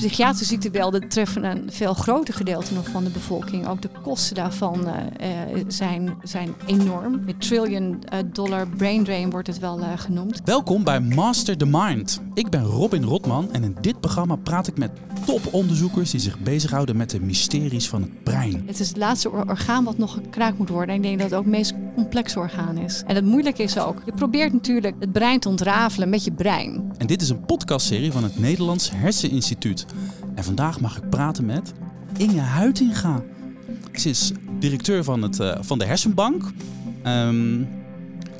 psychiatrische ziektebeelden treffen een veel groter gedeelte nog van de bevolking. Ook de kosten daarvan uh, zijn, zijn enorm. Met trillion eh, dollar brain drain wordt het wel genoemd. Welkom bij Master the Mind. Ik ben Robin Rotman en in dit programma praat ik met toponderzoekers die zich bezighouden met de mysteries van het brein. Het is het laatste orgaan wat nog gekraakt moet worden. En ik denk dat het ook het meest complex orgaan is. En het moeilijke is ook, je probeert natuurlijk het brein te ontrafelen met je brein. En dit is een podcastserie van het Nederlands Herseninstituut. En vandaag mag ik praten met Inge Huitinga. Ze is directeur van, het, uh, van de Hersenbank. Um,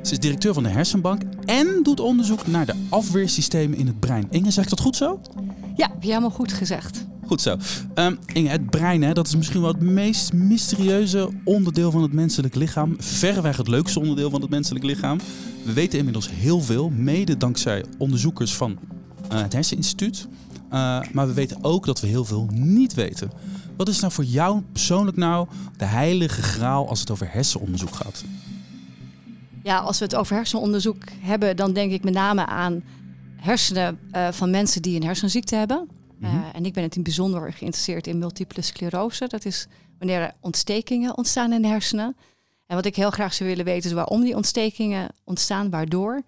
ze is directeur van de Hersenbank en doet onderzoek naar de afweersystemen in het brein. Inge, zeg ik dat goed zo? Ja, heb je helemaal goed gezegd. Goed zo. Um, Inge, het brein, hè, dat is misschien wel het meest mysterieuze onderdeel van het menselijk lichaam. Verreweg het leukste onderdeel van het menselijk lichaam. We weten inmiddels heel veel, mede dankzij onderzoekers van uh, het Herseninstituut. Uh, maar we weten ook dat we heel veel niet weten. Wat is nou voor jou persoonlijk nou de heilige graal als het over hersenonderzoek gaat? Ja, als we het over hersenonderzoek hebben, dan denk ik met name aan hersenen uh, van mensen die een hersenziekte hebben. Mm -hmm. uh, en ik ben het in bijzonder geïnteresseerd in multiple sclerose. Dat is wanneer er ontstekingen ontstaan in de hersenen. En wat ik heel graag zou willen weten is waarom die ontstekingen ontstaan, waardoor.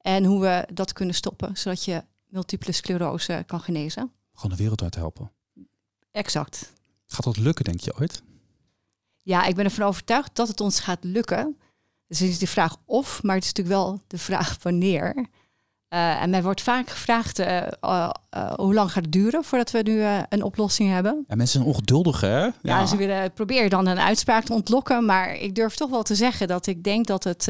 En hoe we dat kunnen stoppen, zodat je multiple sclerose kan genezen. Gewoon de wereld uit helpen. Exact. Gaat dat lukken, denk je ooit? Ja, ik ben ervan overtuigd dat het ons gaat lukken. Dus het is de vraag of, maar het is natuurlijk wel de vraag wanneer. Uh, en mij wordt vaak gevraagd uh, uh, hoe lang gaat het duren voordat we nu een oplossing hebben. Ja, mensen zijn ongeduldig, hè? Ja, ja ze willen proberen dan een uitspraak te ontlokken. Maar ik durf toch wel te zeggen dat ik denk dat het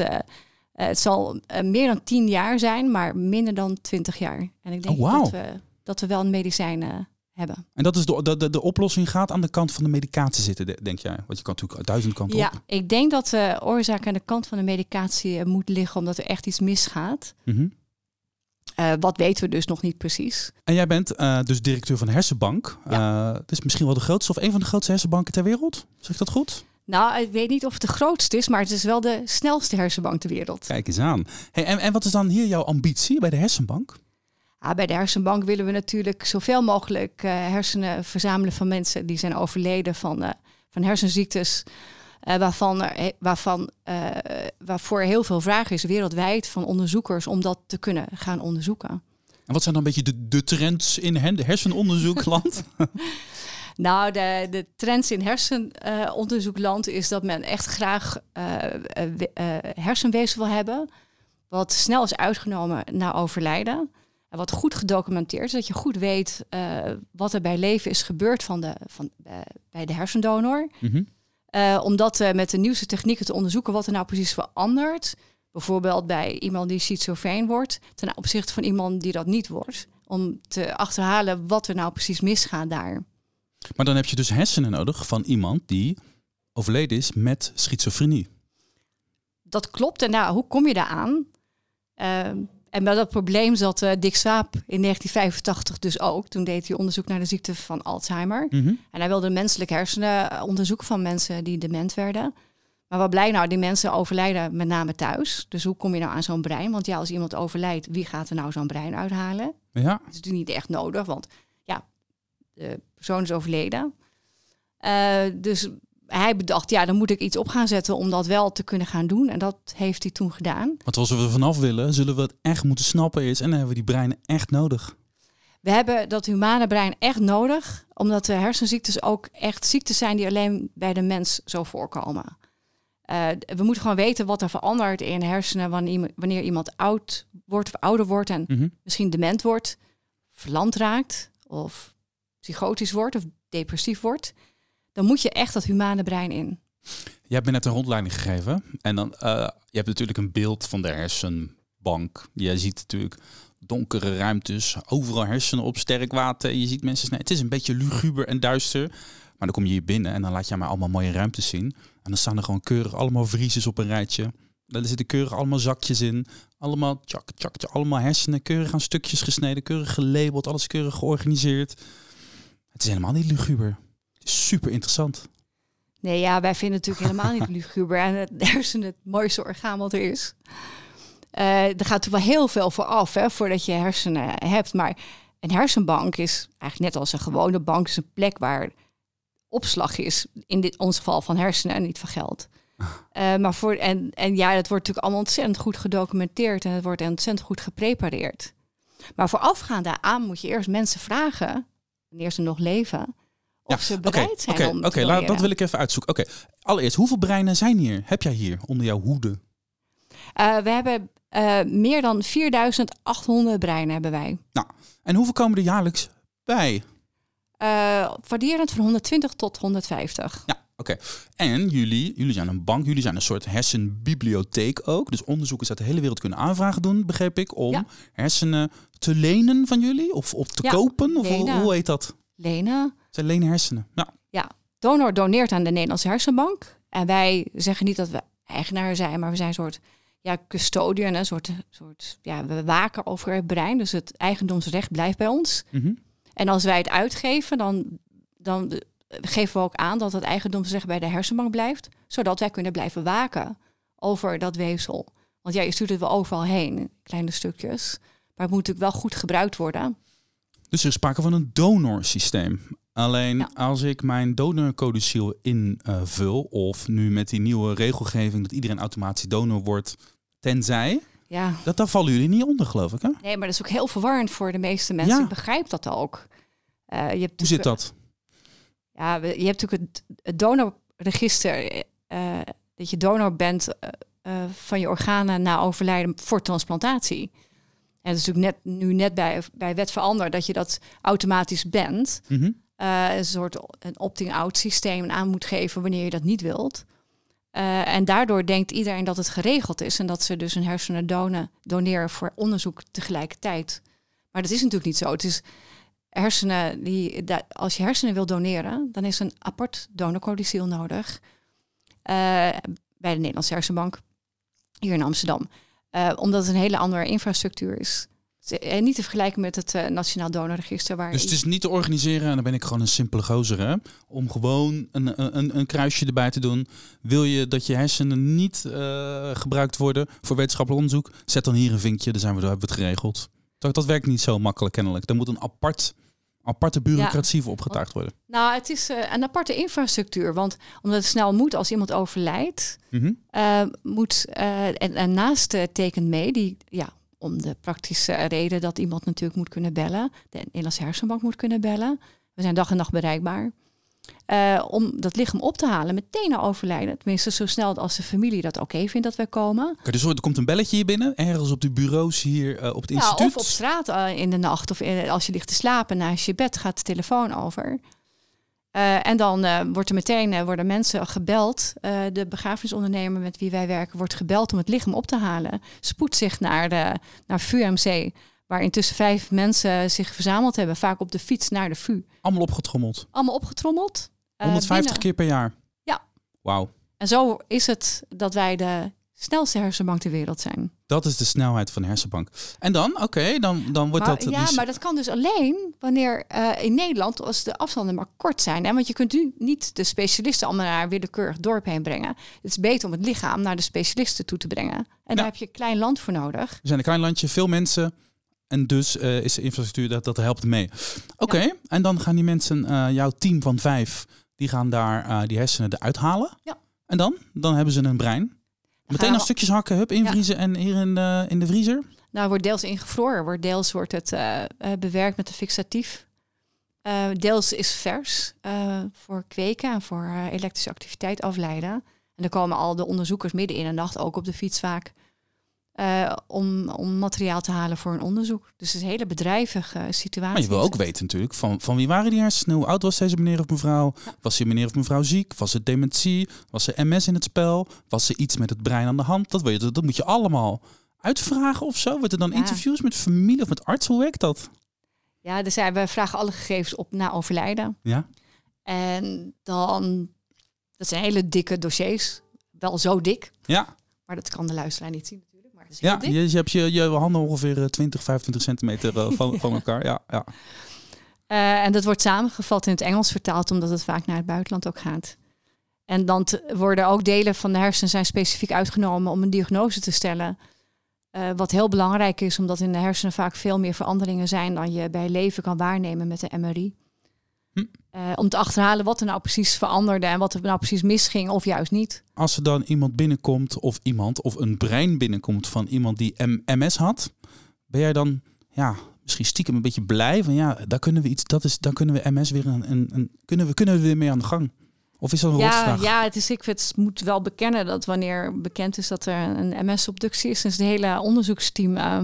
het zal uh, meer dan tien jaar zijn, maar minder dan twintig jaar. En ik denk oh, wow. dat, we, dat we wel een medicijn uh, hebben. En dat is de, de, de oplossing gaat aan de kant van de medicatie zitten, denk jij? Want je kan natuurlijk uit duizend kanten ja, op. ik denk dat de oorzaak aan de kant van de medicatie moet liggen omdat er echt iets misgaat. Mm -hmm. wat weten we dus nog niet precies. En jij bent dus directeur van de Hersenbank. Ja. het is misschien wel de grootste of een van de grootste hersenbanken ter wereld. Zeg ik dat goed? Nou, ik weet niet of het de grootste is, maar het is wel de snelste hersenbank ter wereld. Kijk eens aan. Hey, en, en wat is dan hier jouw ambitie bij de hersenbank? Ja, bij de hersenbank willen we natuurlijk zoveel mogelijk uh, hersenen verzamelen van mensen die zijn overleden van, uh, van hersenziektes. Uh, waarvan, er, waarvan, waarvoor heel veel vraag is wereldwijd van onderzoekers om dat te kunnen gaan onderzoeken. En wat zijn dan een beetje de, de trends in hersenonderzoekland? Nou, de, de trends in hersenonderzoekland uh, is dat men echt graag uh, uh, hersenweefsel wil hebben. Wat snel is uitgenomen na overlijden. En wat goed gedocumenteerd is. Dat je goed weet wat er bij leven is gebeurd van de, van, bij de hersendonor. Mm -hmm. omdat met de nieuwste technieken te onderzoeken wat er nou precies verandert. Bijvoorbeeld bij iemand die schizofreen wordt. Ten opzichte van iemand die dat niet wordt. Om te achterhalen wat er nou precies misgaat daar. Maar dan heb je dus hersenen nodig van iemand die overleden is met schizofrenie. Dat klopt. En nou, hoe kom je daar aan? Uh, en bij dat probleem zat uh, Dick Swaap in 1985 dus ook. Toen deed hij onderzoek naar de ziekte van Alzheimer. Mm -hmm. En hij wilde menselijke hersenen onderzoeken van mensen die dement werden. Maar wat blijkt nou? Die mensen overlijden met name thuis. Dus hoe kom je nou aan zo'n brein? Want ja, als iemand overlijdt, wie gaat er nou zo'n brein uithalen? Ja. Dat is natuurlijk niet echt nodig, want de persoon is overleden. Uh, dus hij bedacht, ja, dan moet ik iets op gaan zetten om dat wel te kunnen gaan doen. En dat heeft hij toen gedaan. Want als we er vanaf willen, zullen we het echt moeten snappen is. En dan hebben we die breinen echt nodig. We hebben dat humane brein echt nodig, omdat de hersenziektes ook echt ziektes zijn die alleen bij de mens zo voorkomen. Uh, we moeten gewoon weten wat er verandert in hersenen wanneer, iemand oud wordt of ouder wordt en mm -hmm. misschien dement wordt, verlamd raakt of psychotisch wordt of depressief wordt, dan moet je echt dat humane brein in. Je hebt me net een rondleiding gegeven en dan, uh, je hebt natuurlijk een beeld van de hersenbank. Je ziet natuurlijk donkere ruimtes, overal hersenen op sterk water. Je ziet mensen, nee, het is een beetje luguber en duister. Maar dan kom je hier binnen en dan laat je maar allemaal mooie ruimtes zien. En dan staan er gewoon keurig allemaal vriezes op een rijtje. Daar zitten keurig allemaal zakjes in. Allemaal tjak, tjak, tjak, allemaal hersenen. Keurig aan stukjes gesneden, keurig gelabeld, alles keurig georganiseerd. Het is helemaal niet luguber. Het is super interessant. Nee, ja, wij vinden het natuurlijk helemaal niet luguber. En het hersenen het mooiste orgaan wat er is. Uh, er gaat er wel heel veel voor af, hè, voordat je hersenen hebt. Maar een hersenbank is eigenlijk net als een gewone bank, is een plek waar opslag is. In dit ons geval van hersenen en niet van geld. Uh, maar voor, en, en ja, het wordt natuurlijk allemaal ontzettend goed gedocumenteerd en het wordt ontzettend goed geprepareerd. Maar voorafgaand daaraan moet je eerst mensen vragen, wanneer ze nog leven, of ze bereid zijn okay, om Oké, okay, dat wil ik even uitzoeken. Oké, allereerst, hoeveel breinen zijn hier? Heb jij hier onder jouw hoede? Uh, we hebben uh, meer dan 4800 breinen hebben wij. Nou, en hoeveel komen er jaarlijks bij? Uh, variërend van 120 tot 150. Ja, Oké, en jullie, jullie zijn een bank, jullie zijn een soort hersenbibliotheek ook. Dus onderzoekers uit de hele wereld kunnen aanvragen doen, begreep ik, om hersenen te lenen van jullie of, of te kopen? Of hoe, hoe heet dat? Lenen. Zijn lenen hersenen. Ja. ja, donor doneert aan de Nederlandse Hersenbank. En wij zeggen niet dat we eigenaar zijn, maar we zijn een soort ja, custodian, een soort, soort ja, we waken over het brein. Dus het eigendomsrecht blijft bij ons. Mhm. En als wij het uitgeven, dan, dan geven we ook aan dat het eigendomsrecht bij de hersenbank blijft, zodat wij kunnen blijven waken over dat weefsel. Want ja, je stuurt het wel overal heen, kleine stukjes. Maar het moet natuurlijk wel goed gebruikt worden. Dus er is sprake van een donorsysteem. Alleen als ik mijn donorcodiciel invul, of nu met die nieuwe regelgeving dat iedereen automatisch donor wordt, tenzij. Ja. Dat, daar vallen jullie niet onder, geloof ik. Hè? Nee, maar dat is ook heel verwarrend voor de meeste mensen. Ik begrijp dat ook. Uh, je hebt Hoe zit dat? Ja, je hebt natuurlijk het, donorregister. Uh, dat je donor bent uh, van je organen na overlijden voor transplantatie. En het is natuurlijk net, nu net bij, bij wet veranderd dat je dat automatisch bent. Mm een soort een opting-out systeem aan moet geven wanneer je dat niet wilt. en daardoor denkt iedereen dat het geregeld is en dat ze dus een hersenen donen, doneren voor onderzoek tegelijkertijd. Maar dat is natuurlijk niet zo. Het is hersenen, die, als je hersenen wil doneren, dan is een apart donorcodiciel nodig. Uh, bij de Nederlandse Hersenbank, hier in Amsterdam. Uh, omdat het een hele andere infrastructuur is. En niet te vergelijken met het uh, Nationaal Donorregister. Waar dus het is niet te organiseren, en dan ben ik gewoon een simpele gozer, hè? om gewoon een, een, een kruisje erbij te doen. Wil je dat je hersenen niet gebruikt worden voor wetenschappelijk onderzoek? Zet dan hier een vinkje, dan zijn we, hebben we het geregeld. Dat, dat werkt niet zo makkelijk kennelijk. Er moet een apart aparte bureaucratie voor opgetuigd worden? Nou, het is uh, een aparte infrastructuur. Want omdat het snel moet als iemand overlijdt, mm moet, uh, en, en, naast tekent mee, die, ja, om de praktische reden dat iemand natuurlijk moet kunnen bellen, de Nederlandse Hersenbank moet kunnen bellen. We zijn dag en nacht bereikbaar. Uh, om dat lichaam op te halen, meteen na overlijden. Tenminste, zo snel als de familie dat oké vindt dat wij komen. Dus er komt een belletje hier binnen, ergens op de bureaus hier uh, op het ja, instituut? Of op straat uh, in de nacht, of in, als je ligt te slapen naast je bed, gaat de telefoon over. en dan wordt er meteen worden mensen gebeld. de begrafenisondernemer met wie wij werken wordt gebeld om het lichaam op te halen. Spoedt zich naar, de, naar VUMC, waar intussen vijf mensen zich verzameld hebben, vaak op de fiets naar de VU. Allemaal opgetrommeld? Allemaal opgetrommeld. 150 keer per jaar? Ja. Wauw. En zo is het dat wij de snelste hersenbank ter wereld zijn. Dat is de snelheid van de hersenbank. En dan, oké, dan, dan wordt maar, dat... Ja, maar dat kan dus alleen wanneer uh, in Nederland, als de afstanden maar kort zijn. Hè? Want je kunt nu niet de specialisten allemaal naar een willekeurig dorp heen brengen. Het is beter om het lichaam naar de specialisten toe te brengen. En daar heb je een klein land voor nodig. We zijn een klein landje, veel mensen. En dus uh, is de infrastructuur, dat, dat helpt mee. Oké, ja. en dan gaan die mensen, uh, jouw team van vijf, die gaan daar uh, die hersenen eruit halen. Ja. En dan? Dan hebben ze een brein. Meteen nog stukjes hakken, hup, invriezen ja. en hier in de, in de vriezer? Nou, wordt deels ingevroren, wordt deels wordt het bewerkt met een fixatief. Deels is vers voor kweken en voor elektrische activiteit afleiden. En dan komen al de onderzoekers midden in de nacht ook op de fiets vaak uh, om, om materiaal te halen voor een onderzoek. Dus het is een hele bedrijvige situatie. Maar je wil ook weten natuurlijk, van, van wie waren die hersenen? Hoe oud was deze meneer of mevrouw? Ja. Was die meneer of mevrouw ziek? Was het dementie? Was er MS in het spel? Was er iets met het brein aan de hand? Dat, weet je, dat moet je allemaal uitvragen of zo. Wordt er dan ja. interviews met familie of met arts? Hoe werkt dat? Ja, dus we vragen alle gegevens op na overlijden. Ja. En dan, dat zijn hele dikke dossiers. Wel zo dik. Ja. Maar dat kan de luisteraar niet zien ja, je, je, hebt je, je handen ongeveer 20, eh, 25 centimeter uh, van, van elkaar. Ja, ja. Uh, en dat wordt samengevat in het Engels vertaald, omdat het vaak naar het buitenland ook gaat. En dan worden ook delen van de hersenen zijn specifiek uitgenomen om een diagnose te stellen. Eh, wat heel belangrijk is, omdat in de hersenen vaak veel meer veranderingen zijn dan je bij leven kan waarnemen met de MRI. Eh, om te achterhalen wat er nou precies veranderde en wat er nou precies misging of juist niet. Als er dan iemand binnenkomt of iemand of een brein binnenkomt van iemand die MS had, ben jij dan ja, misschien stiekem een beetje blij van ja, daar kunnen we iets, dat is, daar kunnen we MS weer een, een, een- kunnen we kunnen we weer mee aan de gang? Of is dat een Ja, rotvraag? ja, het is, ik het moet wel bekennen dat wanneer bekend is dat er een MS-obductie is, dus het hele onderzoeksteam eh,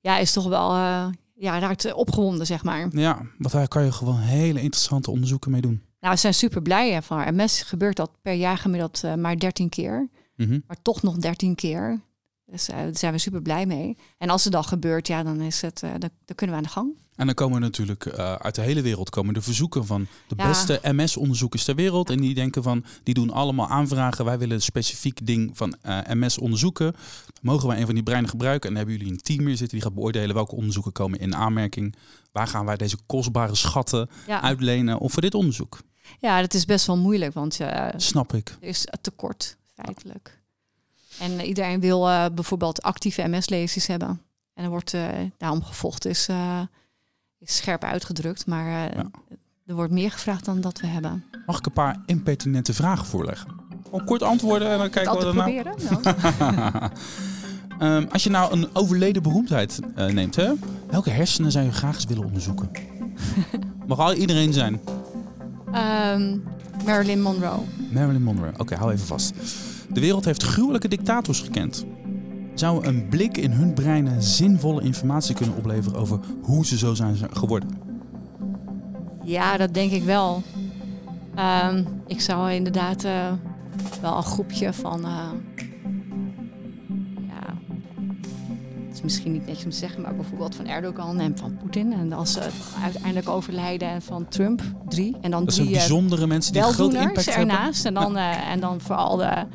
ja, is toch wel eh, ja, raakt opgewonden, zeg maar. Ja, want daar kan je gewoon hele interessante onderzoeken mee doen. Nou, we zijn super blij van MS gebeurt dat per jaar gemiddeld eh, maar 13 keer, Mhm. maar toch nog 13 keer. Dus eh, daar zijn we super blij mee. En als het dan gebeurt, ja, dan is het, eh, dan, dan kunnen we aan de gang. En dan komen natuurlijk eh, uit de hele wereld komen de verzoeken van de Ja. beste MS-onderzoekers ter wereld. En die denken van, die doen allemaal aanvragen. Wij willen een specifiek ding van eh, MS onderzoeken. Mogen wij een van die breinen gebruiken? En dan hebben jullie een team hier zitten die gaat beoordelen welke onderzoeken komen in aanmerking. Waar gaan wij deze kostbare schatten Ja, uitlenen of voor dit onderzoek? ja dat is best wel moeilijk, want eh, Snap ik. er is tekort, feitelijk. En iedereen wil bijvoorbeeld actieve MS-lezers hebben. En er wordt daarom gevochten, is, eh, is scherp uitgedrukt. Maar eh, Ja. er wordt meer gevraagd dan dat we hebben. Mag ik een paar impertinente vragen voorleggen? Gewoon kort antwoorden en dan kijken we nou... proberen? Nou. Ehm, als je nou een overleden beroemdheid eh, neemt, hè? welke hersenen zou je graag eens willen onderzoeken? Mag al iedereen zijn. Ehm, Marilyn Monroe. Marilyn Monroe. Oké, hou even vast. De wereld heeft gruwelijke dictators gekend. Zou een blik in hun breinen zinvolle informatie kunnen opleveren over hoe ze zo zijn geworden? Ja, dat denk ik wel. Ehm, ik zou inderdaad eh, wel een groepje van. eh, ja, het is misschien niet netjes om te zeggen, maar bijvoorbeeld van Erdogan en van Poetin. En als ze uiteindelijk overlijden en van Trump, drie. En dan Dat zijn drie eh, bijzondere mensen die een grote weldoeners impact hebben. ernaast. En dan, en dan vooral de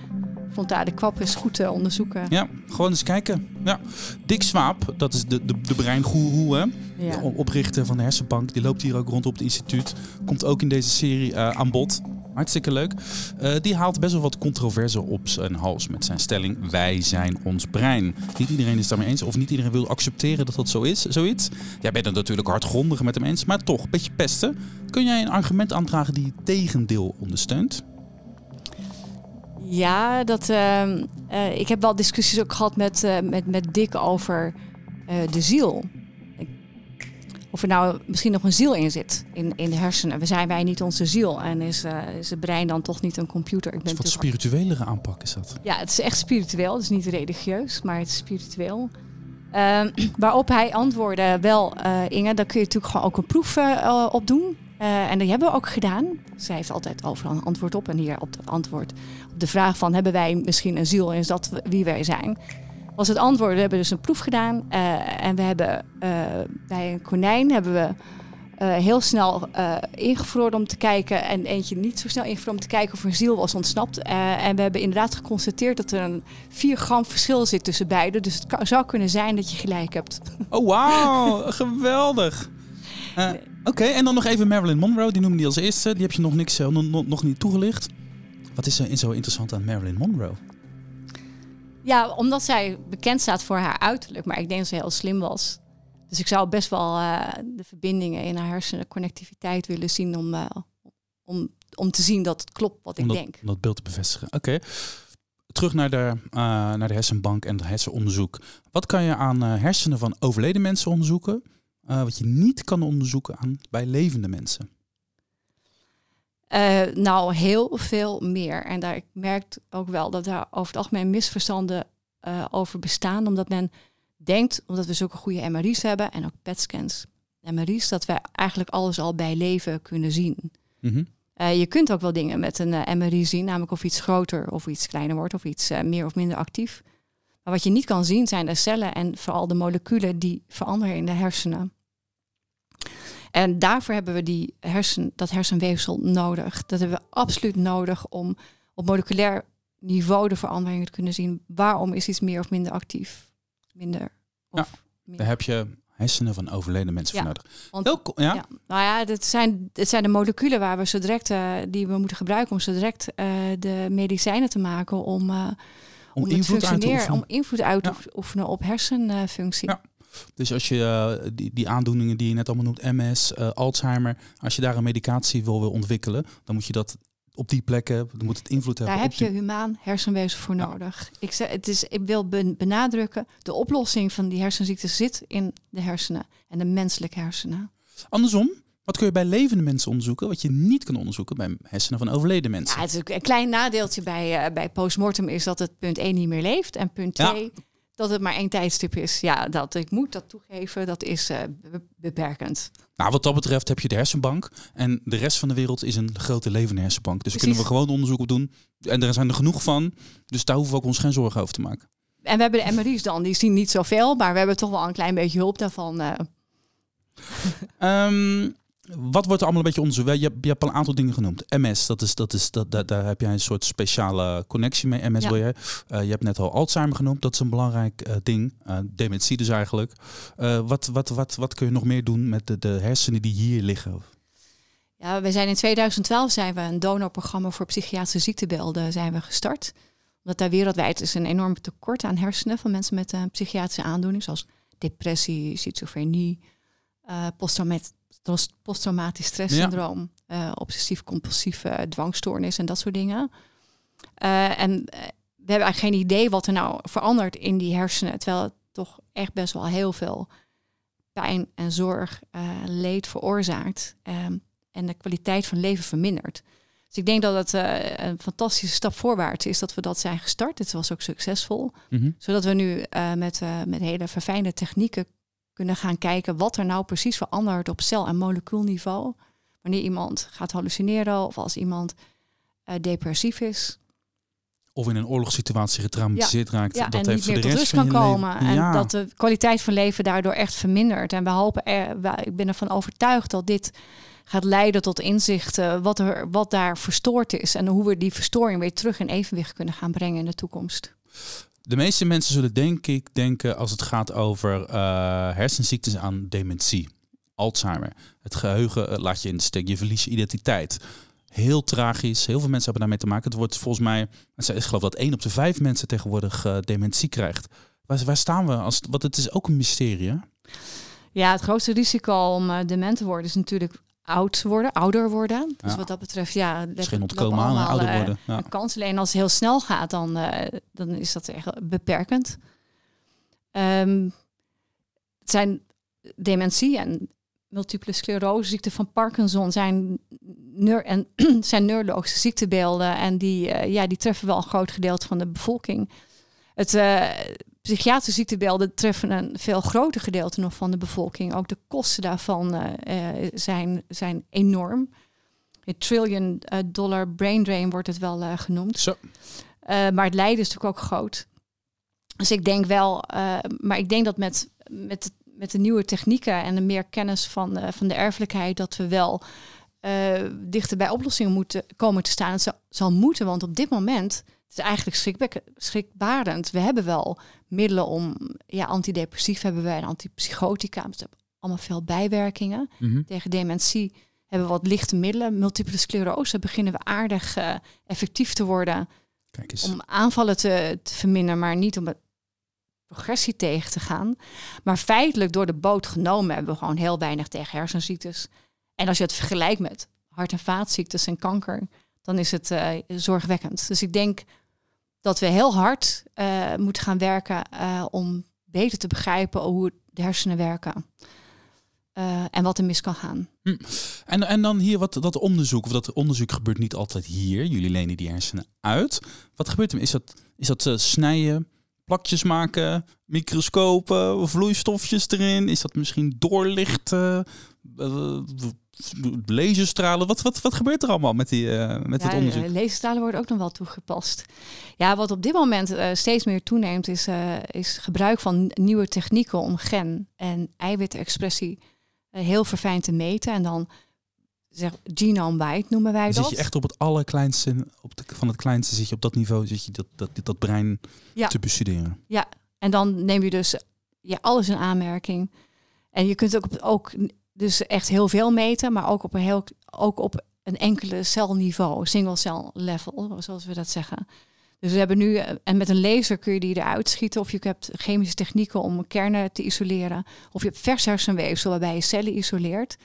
frontale kwap is goed te onderzoeken. Ja, gewoon eens kijken. Ja. Dick Swaap, dat is de, de, de breingoeroe, hè? Ja. de oprichter van de hersenbank. Die loopt hier ook rond op het instituut. Komt ook in deze serie eh, aan bod. Hartstikke leuk. Eh, die haalt best wel wat controverse op zijn hals met zijn stelling: Wij zijn ons brein. Niet iedereen is daarmee eens, of niet iedereen wil accepteren dat dat zo is, zoiets. Jij bent het natuurlijk hardgrondig met hem eens, maar toch, een beetje pesten. Kun jij een argument aandragen die het tegendeel ondersteunt? Ja, dat, ehm, eh, ik heb wel discussies ook gehad met, eh, met, met Dick over eh, de ziel. Of er nou misschien nog een ziel in zit in, in de hersenen. We zijn wij niet onze ziel en is, is het brein dan toch niet een computer? Ik is wat spirituelere aanpak is dat. ja, het is echt spiritueel. Het is niet religieus, maar het is spiritueel. Ehm, waarop hij antwoordde, wel Inge, daar kun je natuurlijk gewoon ook een proef op doen. Eh, en die hebben we ook gedaan. Zij heeft altijd overal een antwoord op. En hier op het antwoord op de vraag van, hebben wij misschien een ziel? En is dat wie wij zijn? Was het antwoord, we hebben dus een proef gedaan. eh, en we hebben eh, bij een konijn hebben we heel snel ingevroren om te kijken. En eentje niet zo snel ingevroren om te kijken of er een ziel was ontsnapt. En we hebben inderdaad geconstateerd dat er een 4 gram verschil zit tussen beiden. Dus het zou kunnen zijn dat je gelijk hebt. Oh, wauw, geweldig. Oké, en dan nog even Marilyn Monroe. Die noemde die als eerste. Die heb je nog, niks, eh, nog, niet toegelicht. Wat is er zo interessant aan Marilyn Monroe? Ja, omdat zij bekend staat voor haar uiterlijk. Maar ik denk dat ze heel slim was. Dus ik zou best wel eh, de verbindingen in haar hersenen, connectiviteit willen zien om, eh, om, om te zien dat het klopt wat ik dat, denk. om dat beeld te bevestigen. Oké. Terug naar de, naar de hersenbank en het hersenonderzoek. Wat kan je aan hersenen van overleden mensen onderzoeken? Eh, wat je niet kan onderzoeken aan bij levende mensen? Eh, nou, heel veel meer. En daar ik merk ook wel dat daar over het algemeen misverstanden eh, over bestaan. Omdat men denkt, omdat we zulke goede MRI's hebben en ook PET-scans, MRI's, dat wij eigenlijk alles al bij leven kunnen zien. Mhm. Je kunt ook wel dingen met een MRI zien, namelijk of iets groter of iets kleiner wordt of iets meer of minder actief. Maar wat je niet kan zien zijn de cellen en vooral de moleculen die veranderen in de hersenen. En daarvoor hebben we die hersen, dat hersenweefsel nodig. Dat hebben we absoluut nodig om op moleculair niveau de veranderingen te kunnen zien. Waarom is iets meer of minder actief? Minder. Of Daar heb je hersenen van overleden mensen Ja, voor nodig. want- Welkom, ja? Ja. Nou ja, het zijn, het zijn de moleculen waar we zo direct, eh, die we moeten gebruiken om zo direct eh, de medicijnen te maken om, eh, Om invloed uit te oefenen. Om invloed uit te Ja. oefenen op hersenfunctie. Ja. Dus als je eh, die, die aandoeningen die je net allemaal noemt, MS, eh, Alzheimer, als je daar een medicatie wil, wil ontwikkelen, dan moet je dat op die plekken, dan moet het invloed hebben. Daar heb je die- humaan hersenwezen voor Ja. nodig. Ik, zeg, het is, ik wil ben- benadrukken, de oplossing van die hersenziekte zit in de hersenen en de menselijke hersenen. Andersom, wat kun je bij levende mensen onderzoeken, wat je niet kan onderzoeken bij hersenen van overleden mensen? Ja, het is ook een klein nadeeltje bij, eh, bij postmortem is dat het punt 1 niet meer leeft. En punt Ja. 2 dat het maar één tijdstip is. Ja, dat ik moet dat toegeven, dat is eh, be- beperkend. Nou, wat dat betreft heb je de hersenbank en de rest van de wereld is een grote levende hersenbank. Dus daar kunnen we gewoon onderzoek op doen. En er zijn er genoeg van, dus daar hoeven we ook ons geen zorgen over te maken. En we hebben de MRI's dan, die zien niet zoveel, maar we hebben toch wel een klein beetje hulp daarvan. eh. Ehm, wat wordt er allemaal een beetje onderzocht? Je, hebt- je hebt al een aantal dingen genoemd. MS, dat is, dat is, dat, daar, daar heb jij een soort speciale connectie mee. MS Ja. wil je. Eh, je hebt net al Alzheimer genoemd. Dat is een belangrijk eh, ding. Eh, dementie dus eigenlijk. Wat, wat, wat, wat kun je nog meer doen met de, de hersenen die hier liggen? Ja, we zijn in 2012 zijn we een donorprogramma voor psychiatrische ziektebeelden zijn we gestart. Omdat daar wereldwijd is een enorm tekort aan hersenen van mensen met een psychiatrische aandoening, zoals depressie, schizofrenie, eh posttraumat- post- posttraumatisch stresssyndroom, eh, obsessief-compulsieve dwangstoornis en dat soort dingen. Eh, en eh, we hebben eigenlijk geen idee wat er nou verandert in die hersenen, terwijl het toch echt best wel heel veel pijn en zorg, eh, leed veroorzaakt. Ehm, en de kwaliteit van leven vermindert. Dus ik denk dat het eh, een fantastische stap voorwaarts is dat we dat zijn gestart. Het was ook succesvol. Mhm. Zodat we nu eh, met, eh, met hele verfijnde technieken kunnen gaan kijken wat er nou precies verandert op cel- en molecuulniveau. Wanneer iemand gaat hallucineren of als iemand eh, depressief is. Of in een oorlogssituatie getraumatiseerd raakt. Ja, dat en heeft niet meer de tot rest rust kan komen. leven- En ja. dat de kwaliteit van leven daardoor echt vermindert. En we hopen, er, ik ben ervan overtuigd dat dit gaat leiden tot inzichten wat, er, wat daar verstoord is. En hoe we die verstoring weer terug in evenwicht kunnen gaan brengen in de toekomst. De meeste mensen zullen denk ik denken als het gaat over eh, hersenziektes aan dementie. Alzheimer. Het geheugen eh, laat je in de steek. Je verliest je identiteit. Heel tragisch. Heel veel mensen hebben daarmee te maken. Het wordt volgens mij, ik geloof dat één op de vijf mensen tegenwoordig eh, dementie krijgt. Waar, waar staan we? Als, want het is ook een mysterie. Ja, het grootste risico om dement te worden is natuurlijk oud worden, ouder worden. Dus Ja. wat dat betreft, ja, we ontkomen aan, ouder eh, worden. Ja. een kans. Alleen als het heel snel gaat, dan, eh, dan is dat echt beperkend. Ehm, het zijn dementie en multiple sclerose, ziekte van Parkinson zijn, neur en, zijn neurologische ziektebeelden. En die, eh, ja, die treffen wel een groot gedeelte van de bevolking. Het eh, psychiatrische ziektebeelden treffen een veel groter gedeelte nog van de bevolking. Ook de kosten daarvan eh, eh, zijn, zijn enorm. Een trillion eh, dollar brain drain wordt het wel genoemd. Zo. Maar het lijden is natuurlijk ook groot. Dus ik denk wel, maar ik denk dat met, met, met de nieuwe technieken en de meer kennis van, van de erfelijkheid, dat we wel dichter bij oplossingen moeten komen te staan. Het zal, zal moeten, want op dit moment het is eigenlijk schrikbarend. We hebben wel middelen om, ja, antidepressief hebben wij en antipsychotica. Dus hebben allemaal veel bijwerkingen Mhm. tegen dementie hebben we wat lichte middelen. Multiple sclerose beginnen we aardig eh, effectief te worden Kijk eens. om aanvallen te, te verminderen, maar niet om het progressie tegen te gaan. Maar feitelijk door de boot genomen hebben we gewoon heel weinig tegen hersenziektes. En als je het vergelijkt met hart- en vaatziektes en kanker, dan is het eh, zorgwekkend. Dus ik denk dat we heel hard eh, moeten gaan werken eh, om beter te begrijpen hoe de hersenen werken. Eh, en wat er mis kan gaan. En, en dan hier wat dat onderzoek, of dat onderzoek gebeurt niet altijd hier. Jullie lenen die hersenen uit. Wat gebeurt er? Is dat, is dat snijden, plakjes maken, microscopen, vloeistofjes erin? Is dat misschien doorlichten, laserstralen? Wat, wat, wat gebeurt er allemaal met, die, eh, met dit onderzoek? eh, Laserstralen worden ook nog wel toegepast. Ja, wat op dit moment eh, steeds meer toeneemt, is, is gebruik van nieuwe technieken om gen- en eiwitexpressie heel verfijnd te meten. En dan zeg, genome-wide noemen wij Dan dat. zit je echt op het allerkleinste, op de, van het kleinste zit je op dat niveau, zit je dat, dat, dat brein Ja. te bestuderen. En dan neem je dus ja, alles in aanmerking. En je kunt ook, ook dus echt heel veel meten, maar ook op een, heel, ook op een enkele celniveau, single cell level, zoals we dat zeggen. Dus we hebben nu, en met een laser kun je die eruit schieten. Of je hebt chemische technieken om kernen te isoleren. Of je hebt vers hersenweefsel waarbij je cellen isoleert.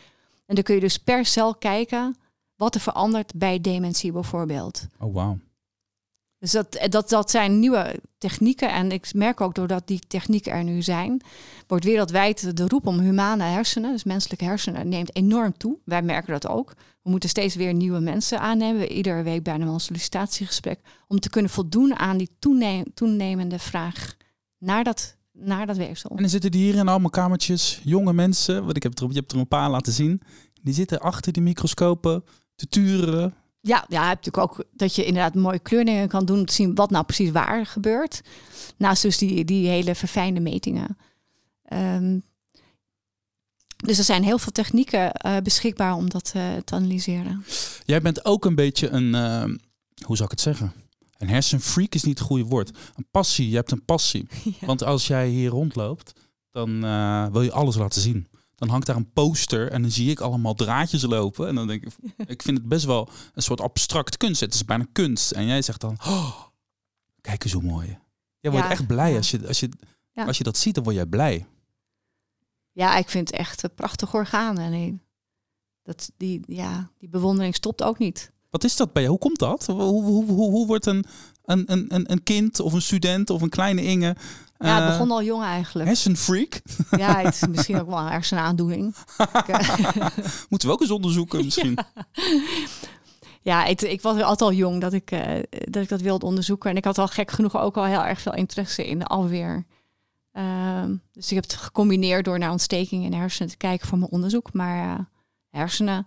En dan kun je dus per cel kijken wat er verandert bij dementie bijvoorbeeld. Oh, wauw. Dus dat, dat, dat zijn nieuwe technieken. En ik merk ook doordat die technieken er nu zijn, wordt wereldwijd de roep om humane hersenen, dus menselijke hersenen, neemt enorm toe. Wij merken dat ook. We moeten steeds weer nieuwe mensen aannemen. Iedere week bijna wel een sollicitatiegesprek. Om te kunnen voldoen aan die toenemende vraag naar dat, naar dat weefsel. En dan zitten die hier in allemaal kamertjes, jonge mensen. Want ik heb er, je hebt er een paar laten zien. Die zitten achter die microscopen te turen, ja, ja, je hebt natuurlijk ook dat je inderdaad mooie kleurdingen kan doen om te zien wat nou precies waar gebeurt. Naast dus die, die hele verfijnde metingen. Um, dus er zijn heel veel technieken uh, beschikbaar om dat uh, te analyseren. Jij bent ook een beetje een, uh, hoe zou ik het zeggen? Een hersenfreak is niet het goede woord. Een passie, je hebt een passie. Ja. Want als jij hier rondloopt, dan wil je alles laten zien dan hangt daar een poster en dan zie ik allemaal draadjes lopen. En dan denk ik, ik vind het best wel een soort abstract kunst. Het is bijna kunst. En jij zegt dan, oh, kijk eens hoe mooi. Jij wordt echt blij als je, als, je, als je dat ziet, dan word jij blij. Ja, ik vind het echt een prachtig orgaan. En dat, die, ja, die bewondering stopt ook niet. Wat is dat bij je? Hoe komt dat? Hoe, hoe, hoe, hoe wordt een, een, een, een kind of een student of een kleine Inge ja, het begon al jong eigenlijk. Hersenfreak? Ja, het is misschien ook wel een hersenaandoening. Moeten we ook eens onderzoeken misschien. Ja, ik, ik, was altijd al jong dat ik, uh, dat ik dat wilde onderzoeken. En ik had al gek genoeg ook al heel erg veel interesse in de alweer. Uh, dus ik heb het gecombineerd door naar ontsteking in de hersenen te kijken voor mijn onderzoek. Maar uh, hersenen,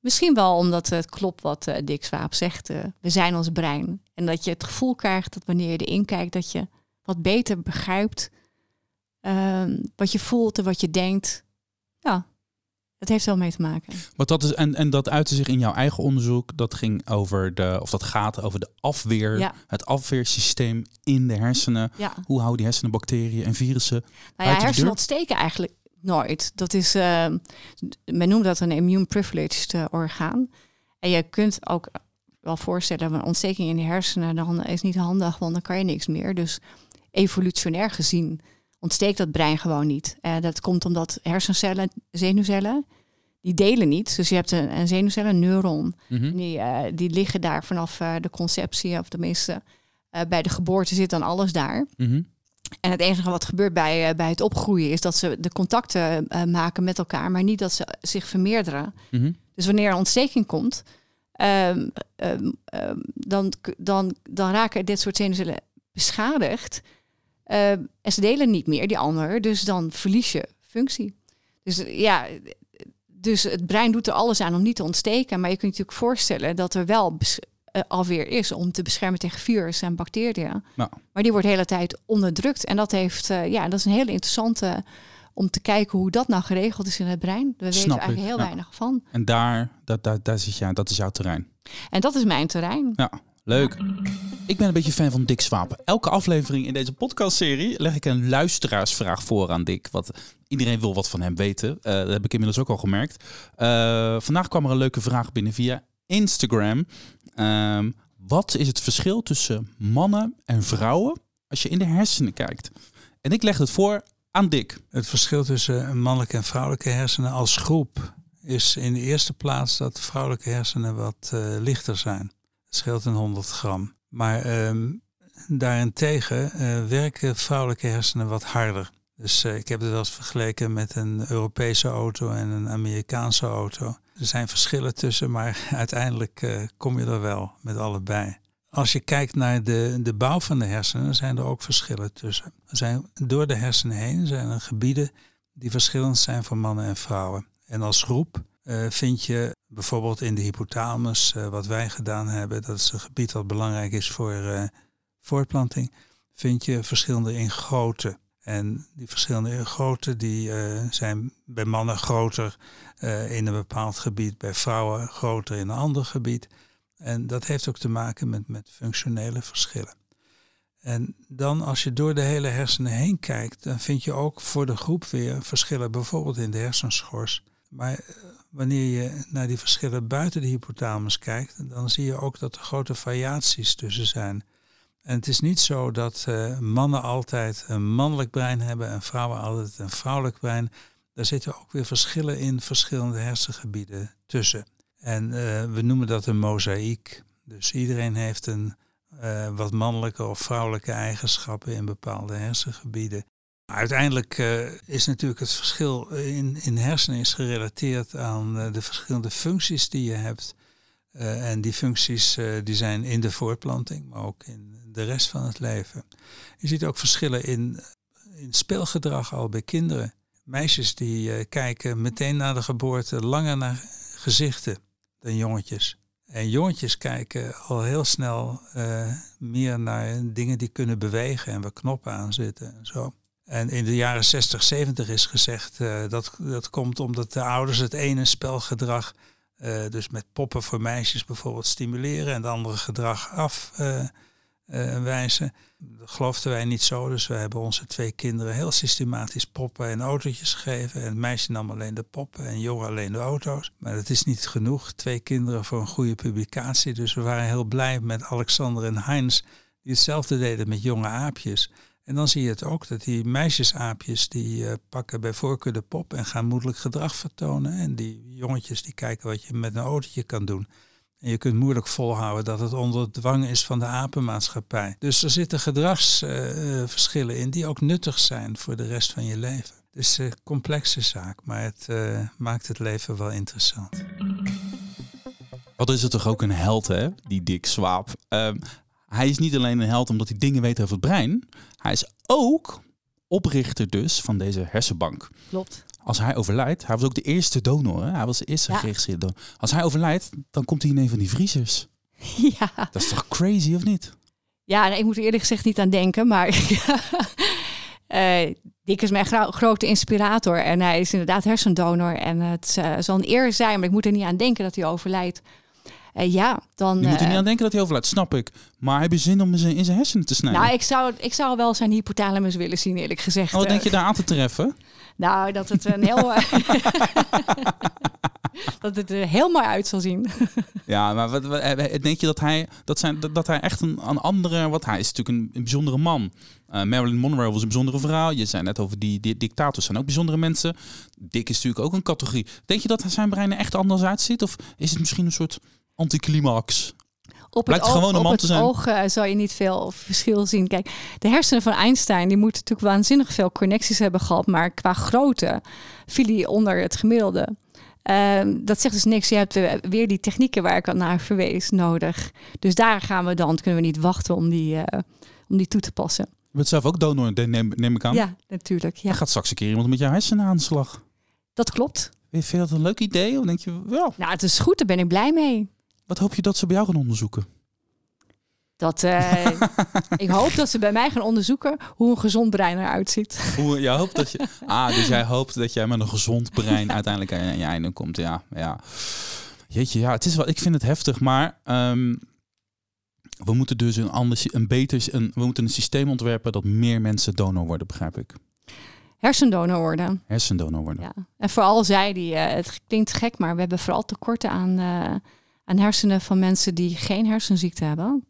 misschien wel omdat het klopt wat uh, Dick Swaap zegt. we zijn ons brein. En dat je het gevoel krijgt dat wanneer je erin kijkt, dat je wat beter begrijpt ehm, wat je voelt en wat je denkt. Ja, het heeft wel mee te maken. Wat dat is, en, en dat uitte zich in jouw eigen onderzoek. Dat ging over de, of dat gaat over de afweer, ja. het afweersysteem in de hersenen. Ja. Hoe houden die hersenen bacteriën en virussen? Nou ja, hersenen ontsteken eigenlijk nooit. Dat is, uh, men noemt dat een immune privileged uh, orgaan. En je kunt ook wel voorstellen, een ontsteking in de hersenen, dan is niet handig, want dan kan je niks meer. Dus evolutionair gezien ontsteekt dat brein gewoon niet. Uh, dat komt omdat hersencellen, zenuwcellen, die delen niet. Dus je hebt een, een zenuwcel, een neuron. Mhm. die, uh, die liggen daar vanaf uh, de conceptie, of tenminste bij de geboorte zit dan alles daar. Mhm. En het enige wat gebeurt bij, bij het opgroeien is dat ze de contacten maken met elkaar, maar niet dat ze zich vermeerderen. Mhm. Dus wanneer er ontsteking komt, um, um, um, dan, dan, dan raken dit soort zenuwcellen beschadigd. Uh, en ze delen niet meer, die andere. Dus dan verlies je functie. Dus ja, dus het brein doet er alles aan om niet te ontsteken. Maar je kunt je natuurlijk voorstellen dat er wel uh, alweer is om te beschermen tegen virussen en bacteriën. Nou. Maar die wordt de hele tijd onderdrukt. En dat heeft, uh, ja, dat is een hele interessante om te kijken hoe dat nou geregeld is in het brein. We weten eigenlijk heel weinig van. En daar, dat, daar, daar zit jij, dat is jouw terrein. En dat is mijn terrein. Ja, leuk. Ik ben een beetje fan van Dick Swaap. Elke aflevering in deze podcastserie leg ik een luisteraarsvraag voor aan Dick. Wat iedereen wil wat van hem weten. Uh, dat heb ik inmiddels ook al gemerkt. Uh, vandaag kwam er een leuke vraag binnen via Instagram. Uh, wat is het verschil tussen mannen en vrouwen als je in de hersenen kijkt? En ik leg het voor aan Dick. Het verschil tussen mannelijke en vrouwelijke hersenen als groep is in de eerste plaats dat vrouwelijke hersenen wat uh, lichter zijn. Scheelt een 100 gram. Maar um, daarentegen uh, werken vrouwelijke hersenen wat harder. Dus uh, ik heb het wel eens vergeleken met een Europese auto en een Amerikaanse auto. Er zijn verschillen tussen, maar uiteindelijk kom je er wel met allebei. Als je kijkt naar de, de bouw van de hersenen, zijn er ook verschillen tussen. Er zijn, door de hersenen heen zijn er gebieden die verschillend zijn voor mannen en vrouwen. En als groep uh, vind je bijvoorbeeld in de hypothalamus, uh, wat wij gedaan hebben, dat is een gebied wat belangrijk is voor uh, voortplanting, vind je verschillende in grootte. En die verschillende grootte die, zijn bij mannen groter in een bepaald gebied, bij vrouwen groter in een ander gebied. En dat heeft ook te maken met, met functionele verschillen. En dan als je door de hele hersenen heen kijkt, dan vind je ook voor de groep weer verschillen, bijvoorbeeld in de hersenschors. Maar eh, wanneer je naar die verschillen buiten de hypothalamus kijkt, dan zie je ook dat er grote variaties tussen zijn. En het is niet zo dat uh, mannen altijd een mannelijk brein hebben en vrouwen altijd een vrouwelijk brein. Daar zitten ook weer verschillen in verschillende hersengebieden tussen. En uh, we noemen dat een mozaïek. Dus iedereen heeft een wat mannelijke of vrouwelijke eigenschappen in bepaalde hersengebieden. Uiteindelijk uh, is natuurlijk het verschil in, in hersenen is gerelateerd aan uh, de verschillende functies die je hebt. en die functies die zijn in de voortplanting, maar ook in de rest van het leven. Je ziet ook verschillen in, in speelgedrag al bij kinderen. Meisjes die kijken meteen na de geboorte langer naar gezichten dan jongetjes. En jongetjes kijken al heel snel meer naar dingen die kunnen bewegen en waar knoppen aan zitten en zo. En in de jaren 60, 70 is gezegd uh, dat dat komt omdat de ouders het ene spelgedrag, uh, dus met poppen voor meisjes bijvoorbeeld, stimuleren en het andere gedrag afwijzen. Dat geloofden wij niet zo, dus we hebben onze twee kinderen heel systematisch poppen en autootjes gegeven. En het meisje nam alleen de poppen en jongen alleen de auto's. Maar dat is niet genoeg, twee kinderen voor een goede publicatie. Dus we waren heel blij met Alexander en Heinz, die hetzelfde deden met jonge aapjes. En dan zie je het ook, dat die meisjesaapjes die uh, pakken bij voorkeur de pop en gaan moedelijk gedrag vertonen. En die jongetjes die kijken wat je met een autootje kan doen. En je kunt moeilijk volhouden dat het onder dwang is van de apenmaatschappij. Dus er zitten gedragsverschillen uh, in die ook nuttig zijn voor de rest van je leven. Dus een complexe zaak, maar het maakt het leven wel interessant. Wat is het toch ook een held, hè? Die Dick Swaap. Uh, hij is niet alleen een held omdat hij dingen weet over het brein. Hij is ook oprichter dus van deze hersenbank. Klopt als hij overlijdt, hij was ook de eerste donor, hè? hij was de eerste ja. geregistreerde donor. Als hij overlijdt, dan komt hij in een van die vriezers. Ja. Dat is toch crazy, of niet? Ja, ik moet er eerlijk gezegd niet aan denken, maar uh, Dick is mijn gro grote inspirator en hij is inderdaad hersendonor. En het uh, zal een eer zijn, maar ik moet er niet aan denken dat hij overlijdt. Uh, ja, dan. Je moet er niet aan denken dat hij overlijdt, snap ik. Maar heb je zin om in zijn, in zijn hersenen te snijden? Nou, ik zou, ik zou wel zijn hypothalamus willen zien, eerlijk gezegd. Oh, wat denk je daar aan te treffen? Nou, dat het een heel. dat het er heel mooi uit zal zien. ja, maar wat, wat, denk je dat hij, dat zijn, dat, dat hij echt een, een andere. Wat hij is natuurlijk een, een bijzondere man. Uh, Marilyn Monroe was een bijzondere vrouw. Je zei net over die, die dictators zijn ook bijzondere mensen. Dick is natuurlijk ook een categorie. Denk je dat zijn brein er echt anders uitziet? Of is het misschien een soort anticlimax? op het, oog, gewoon een man op te zijn. oog uh, zal je niet veel verschil zien. Kijk, de hersenen van Einstein die moeten natuurlijk waanzinnig veel connecties hebben gehad, maar qua grootte viel hij onder het gemiddelde. Uh, dat zegt dus niks. Je hebt weer die technieken waar ik al naar verwees nodig. Dus daar gaan we dan. Kunnen we niet wachten om die, uh, om die toe te passen. Je bent zelf ook donor, neem, neem ik aan. Ja, natuurlijk. Ja. Dan gaat straks een keer iemand met jouw hersenen aan de slag. Dat klopt. Vind je dat een leuk idee? Of denk je wel? Nou, het is goed. Daar ben ik blij mee. Wat hoop je dat ze bij jou gaan onderzoeken? Dat, uh, ik hoop dat ze bij mij gaan onderzoeken hoe een gezond brein eruit ziet. Hoe, je hoopt dat je, ah, dus jij hoopt dat jij met een gezond brein uiteindelijk aan je einde komt. Ja, ja. Jeetje, ja, het is wel, ik vind het heftig, maar um, we moeten dus een ander, een beter, een, we moeten een systeem ontwerpen dat meer mensen donor worden, begrijp ik. Hersendonor worden. Hersendonor worden. Ja. En vooral zij die, uh, het klinkt gek, maar we hebben vooral tekorten aan, uh, aan hersenen van mensen die geen hersenziekte hebben.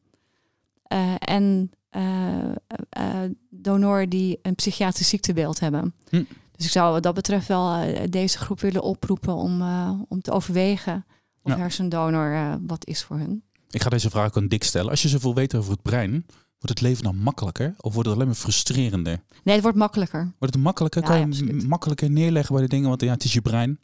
Uh, en uh, donoren die een psychiatrisch ziektebeeld hebben. Hm. Dus ik zou wat dat betreft wel deze groep willen oproepen om, om te overwegen of ja. hersendonor wat is voor hun. Ik ga deze vraag ook aan Dick stellen. Als je zoveel weet over het brein, wordt het leven dan makkelijker of wordt het alleen maar frustrerender? Nee, het wordt makkelijker. Wordt het makkelijker? Ja, kan je makkelijker neerleggen bij de dingen? Want ja, het is je brein.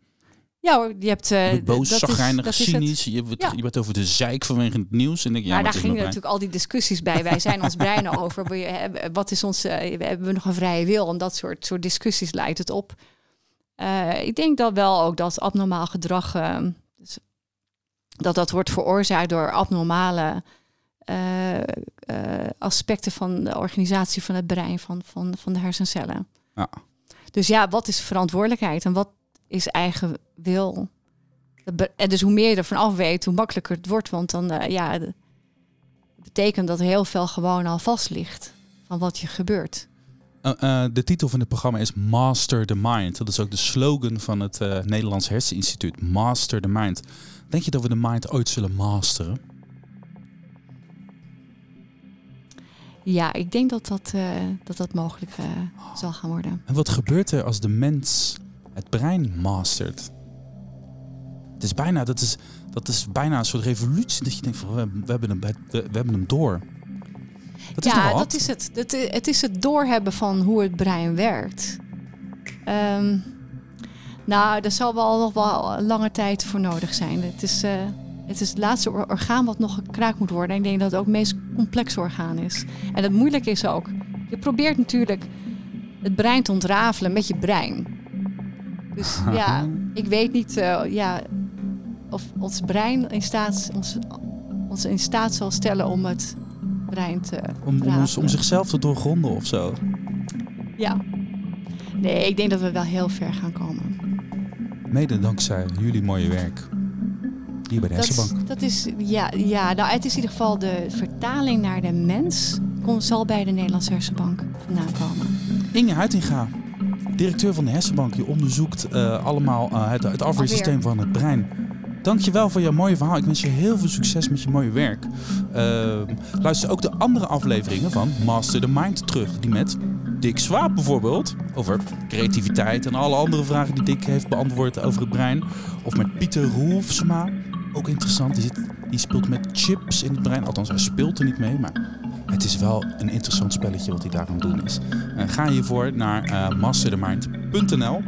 Ja hoor, je hebt... Uh, je bent boos, zagrijnig, cynisch. Je, ja. je bent over de zeik vanwege het nieuws. En denk, ja, maar daar gingen natuurlijk al die discussies bij. Wij zijn ons brein over. Wat is ons... Uh, hebben we nog een vrije wil? En dat soort, soort discussies leidt het op. Uh, ik denk dat wel ook dat abnormaal gedrag... Dus dat dat wordt veroorzaakt door abnormale aspecten van de organisatie van het brein, van, van, van de hersencellen. Ja. Dus ja, wat is verantwoordelijkheid en wat is eigen wil. En dus hoe meer je ervan af weet, hoe makkelijker het wordt. Want dan uh, ja, betekent dat heel veel gewoon al vast ligt van wat je gebeurt. Uh, uh, de titel van het programma is Master the Mind. Dat is ook de slogan van het Nederlands Herseninstituut. Master the Mind. Denk je dat we de mind ooit zullen masteren? Ja, ik denk dat dat, dat, dat mogelijk zal gaan worden. En wat gebeurt er als de mens het brein mastert? Het is bijna, dat, is, dat is bijna een soort revolutie. Dat je denkt van we, we hebben, hem, we, we, hebben hem door. Dat is ja, dat is het. het. Het is het doorhebben van hoe het brein werkt. Um, nou, daar zal wel nog wel lange tijd voor nodig zijn. Het is, uh, het is het laatste orgaan wat nog gekraakt moet worden. En ik denk dat het ook het meest complexe orgaan is. En het moeilijke is ook, je probeert natuurlijk het brein te ontrafelen met je brein. Dus ja, ik weet niet uh, ja, of ons brein in staat, ons, ons in staat zal stellen om het brein te om, om, om zichzelf te doorgronden of zo. Ja. Nee, ik denk dat we wel heel ver gaan komen. Mede dankzij jullie mooie werk. Hier bij de Hersenbank. Dat is, ja, ja, nou het is in ieder geval de vertaling naar de mens. Kon, zal bij de Nederlandse Hersenbank vandaan komen. Inge Huitinga, directeur van de Hersenbank. Je onderzoekt uh, allemaal uh, het, het afweersysteem van het brein. Dankjewel voor je mooie verhaal. Ik wens je heel veel succes met je mooie werk. Uh, luister ook de andere afleveringen van Master the Mind terug. Die met Dick Swaap bijvoorbeeld. Over creativiteit en alle andere vragen die Dick heeft beantwoord over het brein. Of met Pieter Roelfsma. Ook interessant. Die, zit, die speelt met chips in het brein. Althans, hij speelt er niet mee. Maar het is wel een interessant spelletje wat hij daar aan doen is. Uh, ga hiervoor naar uh, masterthemind.nl